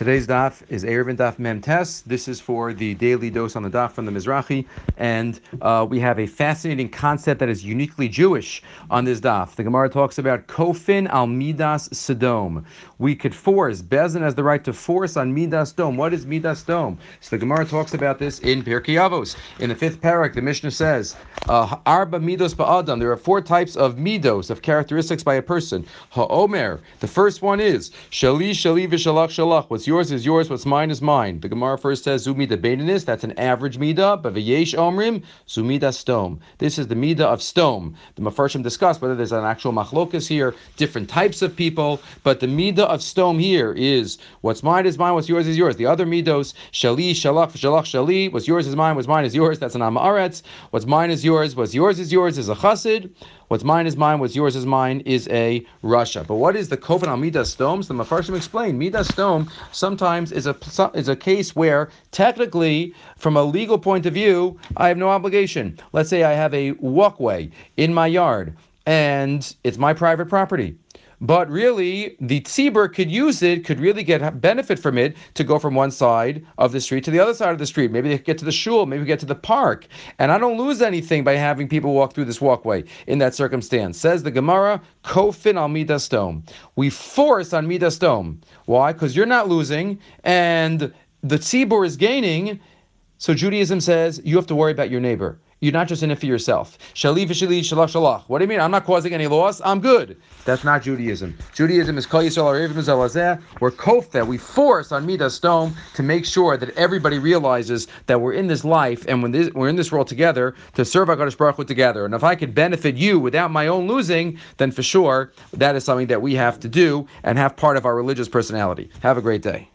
Today's daf is Eruvin Daf Mem Tes. This is for the daily dose on the daf from the Mizrahi, and uh, we have a fascinating concept that is uniquely Jewish on this daf. The Gemara talks about Kofin al Midas Sodom. We could force Beis Din has the right to force on Midas Sodom. What is Midas Sodom? So the Gemara talks about this in Pirkei Avos. In the fifth parak, the Mishnah says uh, Arba Midos Ba'adam. There are four types of midos of characteristics by a person. Ha'omer. The first one is Shali Shali Vishalach Shalach. What's yours is yours, what's mine is mine. The Gemara first says Zumida Baininus, that's an average Midah, but V'yesh Omrim, Zumida Sodom. This is the Midah of Sodom. The Mefarshim discuss whether there's an actual machlokas here, different types of people, but the Midah of Sodom here is what's mine is mine, what's yours is yours. The other Midos, Shali, Shalach, Shalach, Shali, what's yours is mine, what's mine is yours, that's an am ha'aretz. What's mine is yours, what's yours is yours is a Chassid. What's mine is mine, what's yours is mine is a rasha. But what is the Kofin al Midas Stones? The Mefarshim explain. Midas Sodom sometimes is a is a case where technically, from a legal point of view, I have no obligation. Let's say I have a walkway in my yard and it's my private property but really the tzibur could use it, could really get benefit from it to go from one side of the street to the other side of the street. Maybe they could get to the shul, maybe get to the park, and I don't lose anything by having people walk through this walkway in that circumstance. Says the Gemara, kofin al midas Sodom. We force on midas Sodom. Why? Because you're not losing, and the tzibur is gaining. So Judaism says you have to worry about your neighbor. You're not just in it for yourself. Shali shalach shalach. What do you mean? I'm not causing any loss. I'm good. That's not Judaism. Judaism is kol yisrael arevim We're kofta. We force on midas Sodom to make sure that everybody realizes that we're in this life and when this, we're in this world together to serve Hakadosh Baruch Hu together. And if I could benefit you without my own losing, then for sure that is something that we have to do and have part of our religious personality. Have a great day.